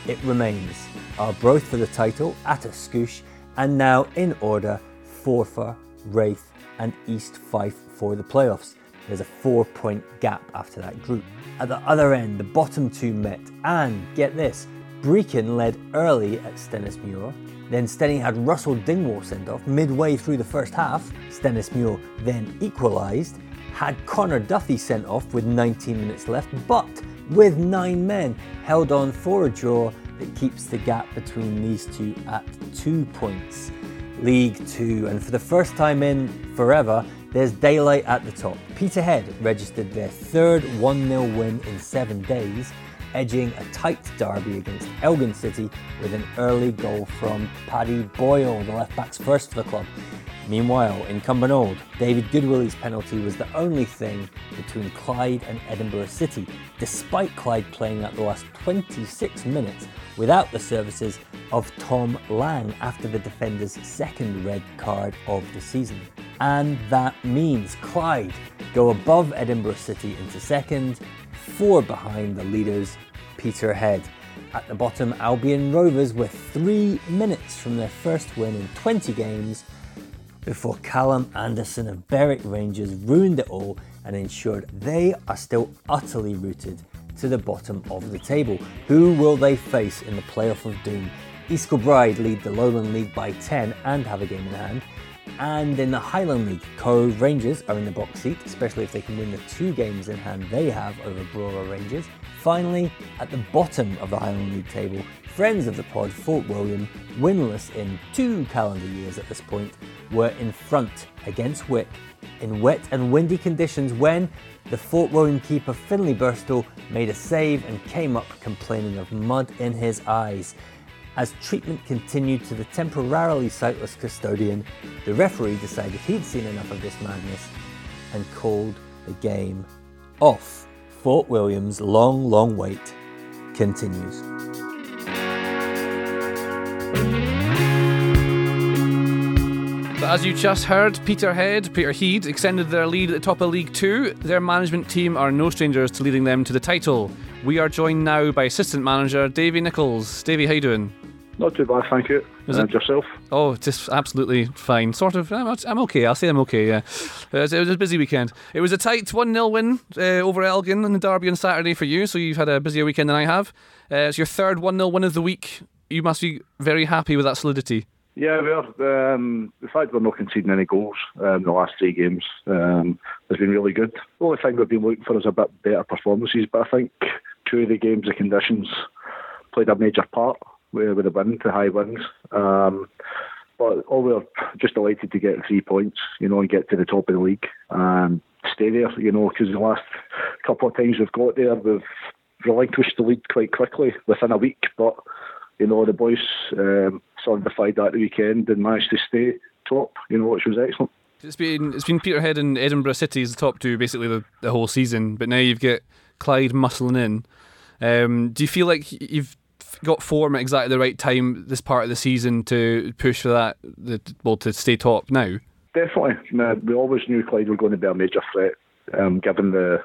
it remains Arbroath for the title at a scoosh, and now in order Forfar, Raith, and East Fife for the playoffs. There's a four point gap after that group. At the other end, the bottom two met, and get this Brechin led early at Stenhousemuir. Then Stenny had Russell Dingwall sent off midway through the first half. Stenhousemuir then equalised, had Connor Duffy sent off with 19 minutes left, but with nine men held on for a draw that keeps the gap between these two at two points. League Two, and for the first time in forever, there's daylight at the top. Peterhead registered their third 1 0 win in seven days, edging a tight derby against Elgin City with an early goal from Paddy Boyle, the left back's first for the club. Meanwhile, in Cumbernauld, David Goodwillie's penalty was the only thing between Clyde and Edinburgh City, despite Clyde playing out the last 26 minutes without the services of Tom Lang after the defender's second red card of the season. And that means Clyde go above Edinburgh City into second, four behind the leaders, Peterhead. At the bottom, Albion Rovers were three minutes from their first win in 20 games before Callum Anderson of Berwick Rangers ruined it all and ensured they are still utterly rooted to the bottom of the table. Who will they face in the playoff of doom? East Kilbride lead the Lowland League by 10 and have a game in hand. And in the Highland League, Cove Rangers are in the box seat, especially if they can win the two games in hand they have over Brora Rangers. Finally, at the bottom of the Highland League table, friends of the pod, Fort William, winless in two calendar years at this point, were in front against Wick in wet and windy conditions when the Fort William keeper Finlay Burstall made a save and came up complaining of mud in his eyes. As treatment continued to the temporarily sightless custodian, the referee decided he'd seen enough of this madness and called the game off. Fort William's long, long wait continues. But as you just heard, Peterhead, Peterhead extended their lead at the top of League Two. Their management team are no strangers to leading them to the title. We are joined now by assistant manager Davy Nichols. Davy, how you doing? Not too bad, thank you. Is and it- yourself? Oh, just absolutely fine. Sort of. I'm, I'm okay. I'll say I'm okay. Yeah. Uh, It was, it was a busy weekend. It was a tight 1 0 win uh, over Elgin in the derby on Saturday for you. So you've had a busier weekend than I have. Uh, it's your third 1 0 win of the week. You must be very happy with that solidity. Yeah, we are. Um, the fact we're not conceding any goals um, the last three games um, has been really good. The only thing we've been looking for is a bit better performances, but I think two of the games, the conditions played a major part with, the wind, the high winds. Um, but all we're just delighted to get three points, you know, and get to the top of the league and stay there, you know, because the last couple of times we've got there, we've relinquished the lead quite quickly within a week. But you know, the boys um, solidified that at the weekend and managed to stay top, you know, which was excellent. It's been it's been Peterhead and Edinburgh City as the top two basically the, the whole season, but now you've got Clyde muscling in. Um, do you feel like you've got form at exactly the right time this part of the season to push for that, the, well, to stay top now? Definitely. No, we always knew Clyde were going to be a major threat, um, given the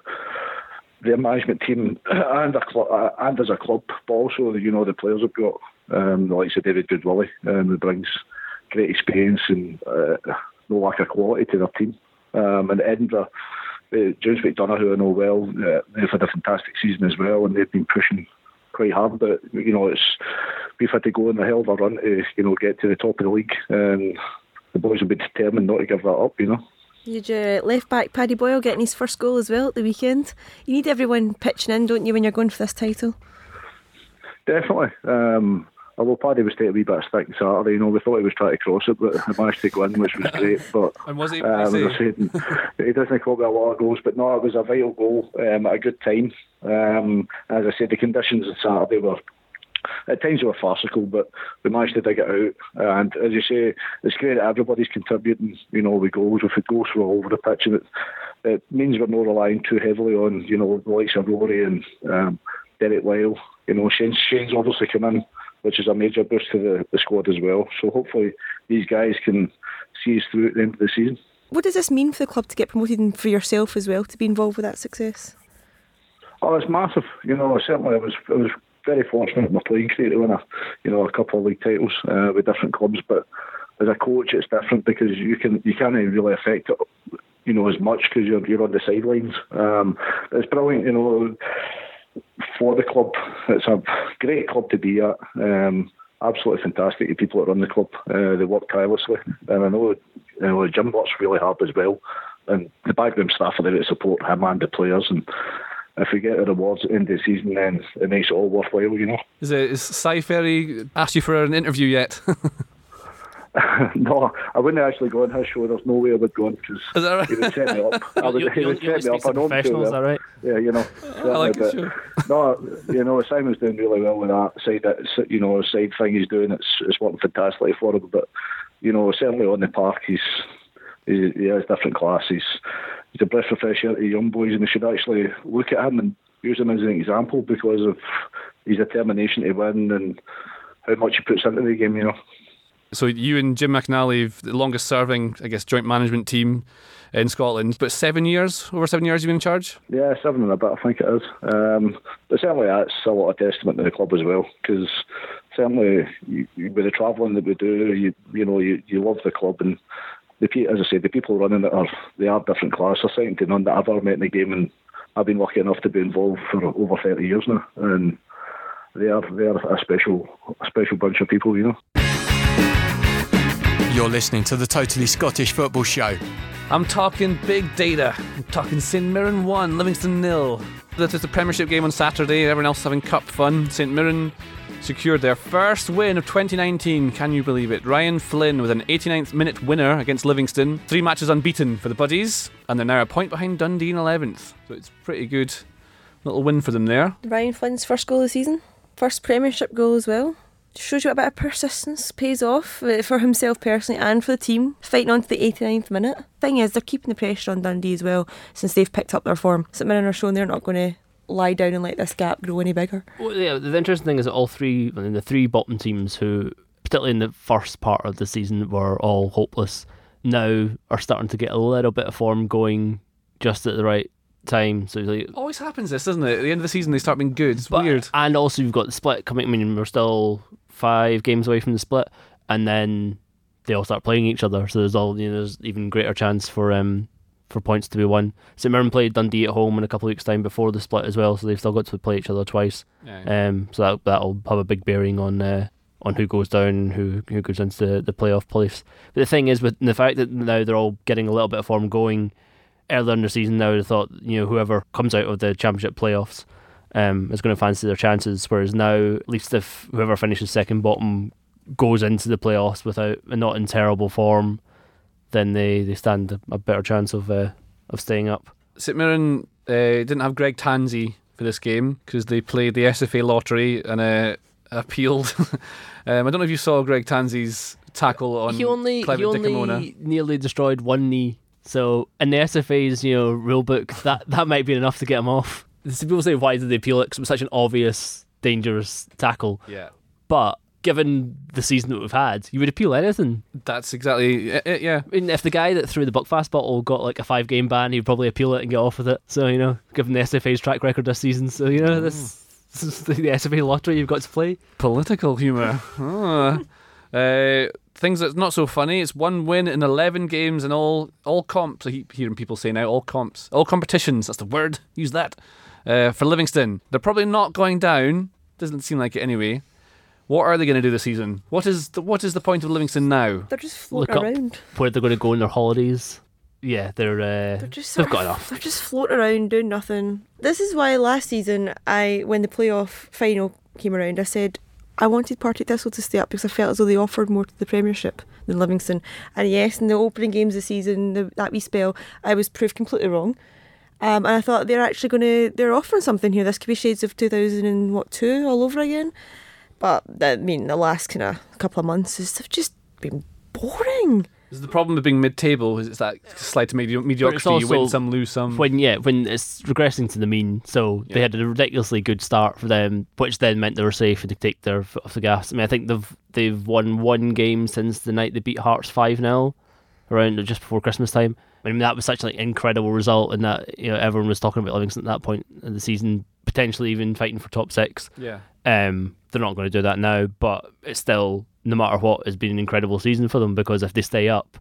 their management team and a cl- and as a club, but also you know the players have got um, the likes of David Goodwillie, um, who brings great experience and uh, no lack of quality to their team. Um, and Edinburgh uh, James McDonaugh, who I know well, uh, they've had a fantastic season as well, and they've been pushing quite hard. But you know, it's we've had to go on a hell of a run to you know get to the top of the league, and the boys will be determined not to give that up. You know. You had your left back Paddy Boyle getting his first goal as well at the weekend. You need everyone pitching in, don't you, when you're going for this title? Definitely. Um, although Paddy was taking a wee bit of stick Saturday, you know, we thought he was trying to cross it, but he managed to go in, which was great. But and was he? um, as I said, he doesn't come up with a lot of goals, but no, it was a vital goal um, at a good time. Um, as I said, the conditions on Saturday were at times they were farcical, but we managed to dig it out. And as you say, it's great that everybody's contributing, you know, with goals. We've had goals from all over the pitch, and it, it means we're not relying too heavily on, you know, the likes of Rory and um, Derek Lyle. You know, Shane, Shane's obviously come in, which is a major boost to the, the squad as well. So hopefully these guys can see us through at the end of the season. What does this mean for the club to get promoted and for yourself as well to be involved with that success? Oh, it's massive. You know, certainly I was, I was very fortunate in my playing career to win a, you know, a couple of league titles uh, with different clubs. But as a coach, it's different because you can you can't really affect it, you know, as much because you're you're on the sidelines. Um, it's brilliant, you know, for the club. It's a great club to be at. Um, absolutely fantastic. The people that run the club, uh, they work tirelessly, and I know, you know Jim works really hard as well. And the backroom staff are there to support him and the players and if we get the rewards at the end of the season, then it makes it all worthwhile, you know. Is, it, is Si Ferry asked you for an interview yet? no, I wouldn't actually go on his show. There's no way I would go on because right? he would set me up. I would, he would set me up. I know him too well. right? Yeah, you know. I like but, show. no, you know, Simon's doing really well with that side. That you know, side thing he's doing. It's it's working fantastically for him. But you know, certainly on the park, he's he, he has different class. He's a breath of fresh air to young boys, and they should actually look at him and use him as an example because of his determination to win and how much he puts into the game. You know. So you and Jim McInally, the longest serving, I guess, joint management team in Scotland, but seven years, over seven years you've been in charge? Yeah, seven and a bit, I think it is. Um, but certainly that's a lot of testament to the club as well, because certainly you, with the travelling that we do, you you know, you, you love the club and the as I said, the people running it are they are different class. They're second to none that I've ever met in the game, and I've been lucky enough to be involved for over thirty years now, and they are they are a special a special bunch of people, you know. You're listening to the Totally Scottish Football Show. I'm talking big data. I'm talking St Mirren 1, Livingston nil. That is the Premiership game on Saturday. Everyone else having cup fun. St Mirren secured their first win of 2019. Can you believe it? Ryan Flynn with an 89th minute winner against Livingston. Three matches unbeaten for the Buddies, and they're now a point behind Dundee in 11th. So it's pretty good little win for them there. Ryan Flynn's first goal of the season, first Premiership goal as well. Shows you a bit of persistence pays off uh, for himself personally and for the team, fighting on to the 89th minute. Thing is, they're keeping the pressure on Dundee as well since they've picked up their form. St Mirren are showing they're not going to lie down and let this gap grow any bigger. Well, yeah, the interesting thing is that all three, I mean, the three bottom teams who, particularly in the first part of the season, were all hopeless, now are starting to get a little bit of form going just at the right time. So like, Always happens this, doesn't it? At the end of the season, they start being good. It's but- weird. And also, you've got the split coming. I mean, we're still five games away from the split, and then they all start playing each other. So there's all you know, there's even greater chance for um for points to be won. St Mirren played Dundee at home in a couple of weeks' time before the split as well, so they've still got to play each other twice. Yeah. Um, so that that'll have a big bearing on uh, on who goes down, who who goes into the, the playoff place. But the thing is, with the fact that now they're all getting a little bit of form going earlier in the season, now I thought you know whoever comes out of the championship playoffs um, is going to fancy their chances. Whereas now, at least if whoever finishes second bottom goes into the playoffs without not in terrible form, then they, they stand a, better chance of uh, of staying up. St Mirren uh, didn't have Greg Tansey for this game because they played the SFA lottery and uh, appealed. um, I don't know if you saw Greg Tansey's tackle on he only Clevid he only Dikamona. nearly destroyed one knee. So in the SFA's you know rule book, that that might be enough to get him off. Some people say why did they appeal it? Because it was such an obvious dangerous tackle. Yeah. But given the season that we've had, you would appeal anything. That's exactly it, it, yeah. I mean, if the guy that threw the Buckfast bottle got like a five game ban, he'd probably appeal it and get off with it. So you know, given the SFA's track record this season, so you know this, this is the SFA lottery you've got to play. Political humour. Uh, things that's not so funny. It's one win in 11 games in all all comps. I keep hearing people say now all comps, all competitions. That's the word. Use that uh, for Livingston. They're probably not going down. Doesn't seem like it anyway. What are they going to do this season? What is the, what is the point of Livingston now? They're just Look floating up around. where they're going to go on their holidays. Yeah, they're uh, They're just they've got enough. They're just floating around doing nothing. This is why last season, I when the playoff final came around, I said I wanted Partick Thistle to stay up because I felt as though they offered more to the Premiership than Livingston. And yes, in the opening games of the season, the, that wee spell, I was proved completely wrong. Um, and I thought they're actually going to they're offering something here. This could be shades of two thousand and what two all over again. But I mean, the last kind of couple of months has have just been boring. Is the problem with being mid-table? Is it's that slide to medi- mediocrity? it's you win some, lose some. When yeah, when it's regressing to the mean. So they had a ridiculously good start for them, which then meant they were safe and to take their foot off the gas. I mean, I think they've they've won one game since the night they beat Hearts five 0 around just before Christmas time. I mean, that was such an incredible result, and that you know everyone was talking about Livingston at that point in the season, potentially even fighting for top six. Yeah. Um, they're not going to do that now, but it's still no matter what, it's been an incredible season for them because if they stay up,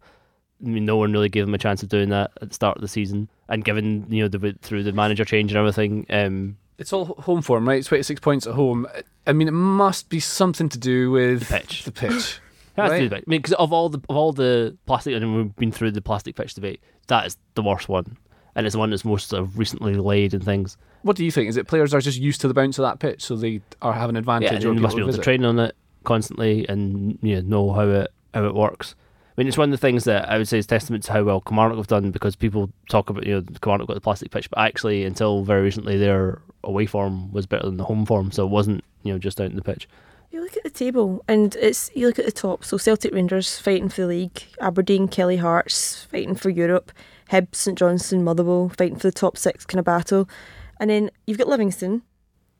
I mean, no one really gave them a chance of doing that at the start of the season, and given you know the through the manager change and everything, um, It's all home form, right? 26 points at home. I mean, it must be something to do with The pitch. The pitch. Has right? do with it. I mean, because of all the of all the plastic, and we've been through the plastic pitch debate. That is the worst one, and it's the one that's most sort of recently laid and things. What do you think? Is it players are just used to the bounce of that pitch, so they are have an advantage? Yeah, and over you must people be who able to train on it constantly and you know, know how it how it works. I mean, it's one of the things that I would say is testament to how well Kilmarnock have done because people talk about you know Kilmarnock got the plastic pitch, but actually until very recently their away form was better than the home form, so it wasn't you know just out in the pitch. You look at the table, and it's you look at the top. So Celtic Rangers fighting for the league, Aberdeen, Killie Hearts fighting for Europe, Hibs, St Johnstone, Motherwell fighting for the top six kind of battle, and then you've got Livingston,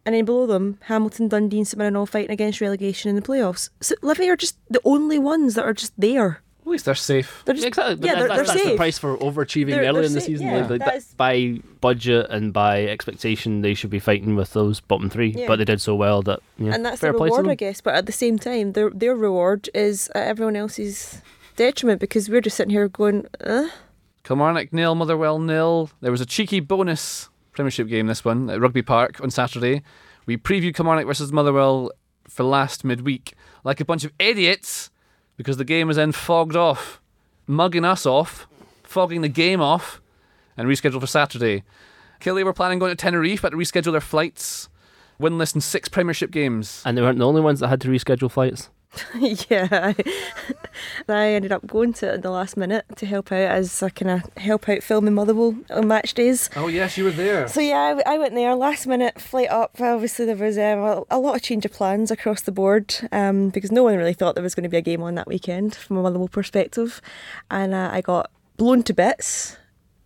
and then below them Hamilton, Dundee, and St Mirren all fighting against relegation in the playoffs. So Livy are just the only ones that are just there. At least they're safe. They're just, exactly, but yeah, they're, that's, they're that's safe. the price for overachieving They're- early they're in the safe, season. yeah, Like, that that- is- by budget and by expectation, they should be fighting with those bottom three, Yeah. but they did so well that yeah, and that's fair the play to reward, them. I guess. But at the same time, their their reward is at everyone else's detriment because we're just sitting here going, uh, Kilmarnock nil, Motherwell nil. There was a cheeky bonus Premiership game this one at Rugby Park on Saturday. We previewed Kilmarnock versus Motherwell for last midweek like a bunch of idiots because the game was then fogged off, mugging us off, fogging the game off, and rescheduled for Saturday. Killie were planning going to Tenerife, but to reschedule their flights. Winless in six Premiership games. And they weren't the only ones that had to reschedule flights. yeah, I ended up going to it at the last minute to help out as I kind of help out filming Motherwell on match days. Oh yes, you were there. So yeah, I went there last minute flight up. Obviously, there was um, a, a lot of change of plans across the board um, because no one really thought there was going to be a game on that weekend from a Motherwell perspective, and uh, I got blown to bits.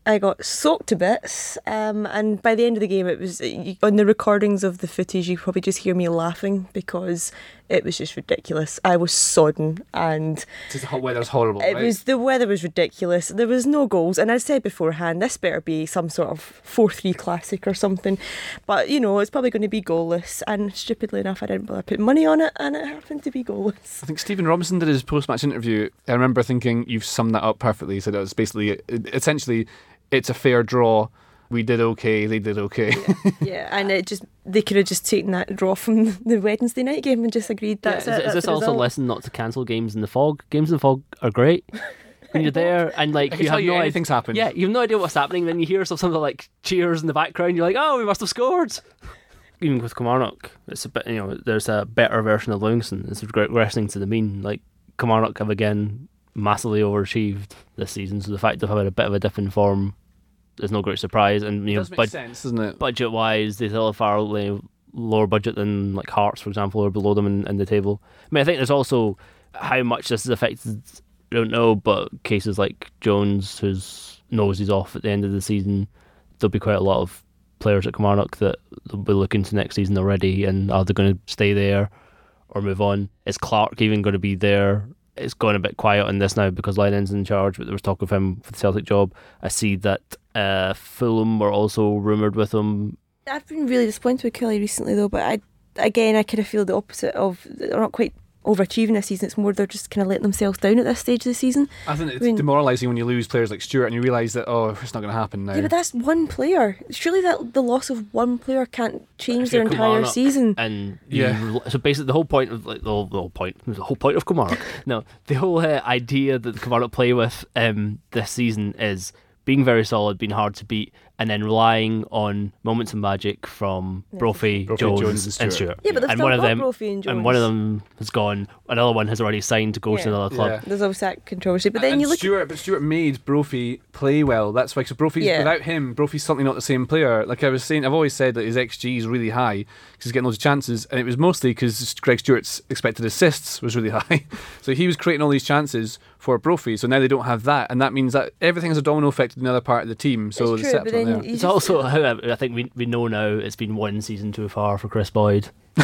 I got soaked to bits, um, and by the end of the game, it was on the recordings of the footage. You probably just hear me laughing because it was just ridiculous. I was sodden, and the hot weather's horrible. it right? was the weather was ridiculous. There was no goals, and I said beforehand this better be some sort of four-three classic or something. But you know, it's probably going to be goalless. And stupidly enough, I didn't bother putting money on it, and it happened to be goalless. I think Stephen Robinson did his post-match interview. I remember thinking you've summed that up perfectly. He said it was basically, essentially, it's a fair draw. We did okay. They did okay. yeah, and it just they could have just taken that draw from the Wednesday night game and just agreed Yeah, that's is, it. is that's this the also a lesson not to cancel games in the fog? Games in the fog are great. When you're there and like I can you tell have you no anything's idea, happened. Yeah, you have no idea what's happening. Then you hear some something like cheers in the background. You're like, oh, we must have scored. Even with Kilmarnock, it's a bit you know there's a better version of Livingston. It's regressing to the mean. Like Kilmarnock have again massively overachieved this season. So the fact of having a bit of a dip in form is no great surprise. And you know, does bud- sense, doesn't it? budget wise, they still have far lower budget than like Hearts, for example, or below them in, in the table. I mean, I think there's also how much this has affected. I don't know, but cases like Jones, whose nose is off at the end of the season, there'll be quite a lot of players at Kilmarnock that will be looking to next season already, and are they going to stay there or move on? Is Clarke even going to be there? It's going a bit quiet on this now because Lennon's in charge, but there was talk of him for the Celtic job. I see that uh, Fulham were also rumoured with him I've been really disappointed with Killie recently, though. But I, again, I kind of feel the opposite of they're not quite overachieving this season. It's more they're just kind of letting themselves down at this stage of the season. I think it's I mean- demoralising when you lose players like Stewart and you realise that oh, it's not going to happen now. Yeah, but that's one player. Surely that the loss of one player can't change their entire Kilmarnock season. And Yeah. you, so basically, the whole point of like the whole, the whole point, the whole point of Kilmarnock. no, the whole uh, idea that Kilmarnock play with um, this season is being very solid, being hard to beat, and then relying on moments of magic from Brophy, Brophy, Jones, Jones and and Stewart. Stewart. Yeah, but they've and still one of them, Brophy and Jones. and one of them has gone. Another one has already signed to go to another club. Yeah. There's obviously that controversy, but then and you look. Stewart, but Stewart made Brophy play well. That's why. So Brophy's Yeah. without him, Brophy's certainly not the same player. Like I was saying, I've always said that his xG is really high because he's getting loads of chances, and it was mostly because Greg Stewart's expected assists was really high. so he was creating all these chances for Brophy. So now they don't have that, and that means that everything has a domino effect in another part of the team. So It's the true, setup's but not then there. you It's just- also, however, I think we we know now it's been one season too far for Kris Boyd.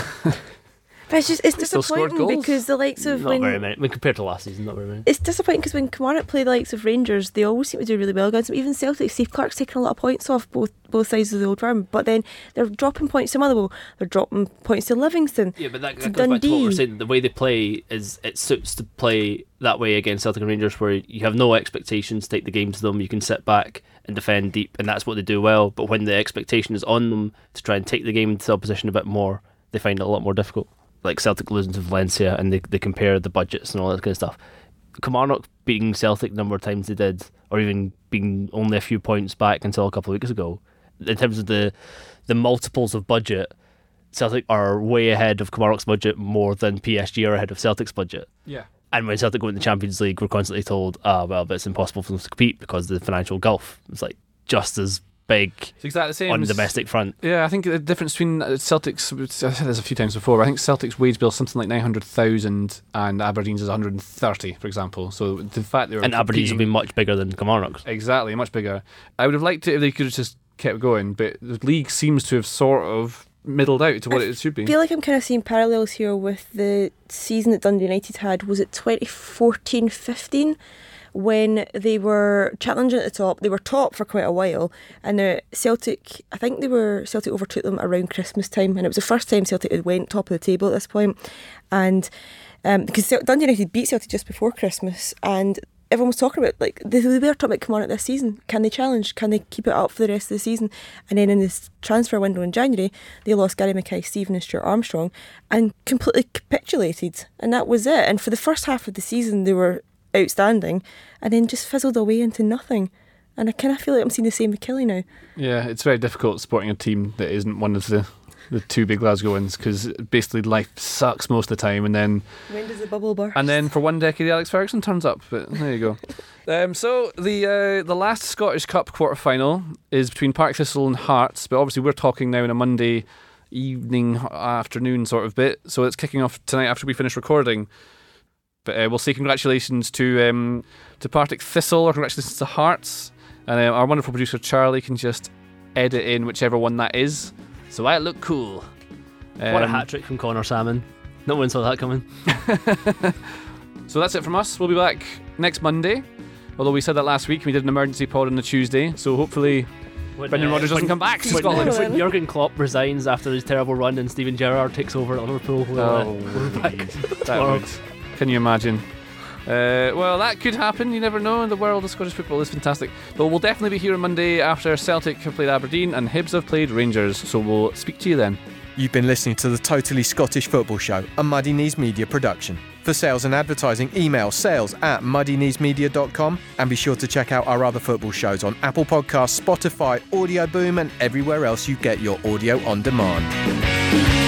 But it's just it's He disappointing because the likes of Not when very many. I mean, compared to last season, not very many. it's disappointing because when Kilmarnock play the likes of Rangers, they always seem to do really well against them. Even Celtic, Steve Clarke's taking a lot of points off both both sides of the old firm, but then they're dropping points to Motherwell, they're dropping points to Livingston. Yeah, but that, to that goes back to what we're saying. The way they play is it suits to play that way against Celtic and Rangers, where you have no expectations take the game to them. You can sit back and defend deep, and that's what they do well. But when the expectation is on them to try and take the game into the opposition a bit more, they find it a lot more difficult. Like Celtic losing to Valencia, and they they compare the budgets and all that kind of stuff. Kilmarnock beating Celtic the number of times they did, or even being only a few points back until a couple of weeks ago, in terms of the the multiples of budget, Celtic are way ahead of Kilmarnock's budget more than PSG are ahead of Celtic's budget. Yeah. And when Celtic go in the Champions League, we're constantly told, ah, well, but it's impossible for them to compete because of the financial gulf. It's like just as big It's exactly the same on as- domestic front. Yeah, I think the difference between uh, Celtic's, I've said this a few times before, but I think Celtic's wage bill is something like 900,000 and Aberdeen's is 130, for example. So the fact they were And Aberdeen's will be much bigger than Kilmarnock's. Exactly, much bigger. I would have liked it if they could have just kept going, but the league seems to have sort of middled out to what it should be. I feel like I'm kind of seeing parallels here with the season that Dundee United had. Was it 2014 15? When they were challenging at the top, they were top for quite a while, and the Celtic, I think they were Celtic overtook them around Christmas time, and it was the first time Celtic had went top of the table at this point, and um, because Dundee United beat Celtic just before Christmas, and everyone was talking about like they, they were talking about come on at this season. Can they challenge? Can they keep it up for the rest of the season? And then in this transfer window in January, they lost Gary Mackay-Steven, and Stuart Armstrong, and completely capitulated. And that was it. And for the first half of the season, they were outstanding, and then just fizzled away into nothing. And I kind of feel like I'm seeing the same with Killie now. Yeah, it's very difficult supporting a team that isn't one of the, the two big Glasgow ones because basically life sucks most of the time, and then When does the bubble burst? and then for one decade Alex Ferguson turns up. But there you go. um, so the uh, the last Scottish Cup quarter final is between Partick Thistle and Hearts, but obviously we're talking now in a Monday evening afternoon sort of bit, so it's kicking off tonight after we finish recording. But uh, we'll say congratulations to um, to Partick Thistle or congratulations to Hearts, and uh, our wonderful producer Charlie can just edit in whichever one that is, so I look cool. what a Um, hat trick from Connor Salmon. No one saw that coming. So that's it from us. We'll be back next Monday. Although we said that last week, we did an emergency pod on the Tuesday. So hopefully, Brendan uh, Rodgers doesn't when- come back to Scotland. When Jurgen Klopp resigns after his terrible run and Steven Gerrard takes over at Liverpool, we'll, uh, Oh, we'll be back that tomorrow. would. Can you imagine? Uh, well, that could happen. You never know. The world of Scottish football is fantastic. But we'll definitely be here on Monday after Celtic have played Aberdeen and Hibs have played Rangers. So we'll speak to you then. You've been listening to the Totally Scottish Football Show, a Muddy Knees Media production. For sales and advertising, email sales at muddykneesmedia.com and be sure to check out our other football shows on Apple Podcasts, Spotify, Audio Boom, and everywhere else you get your audio on demand.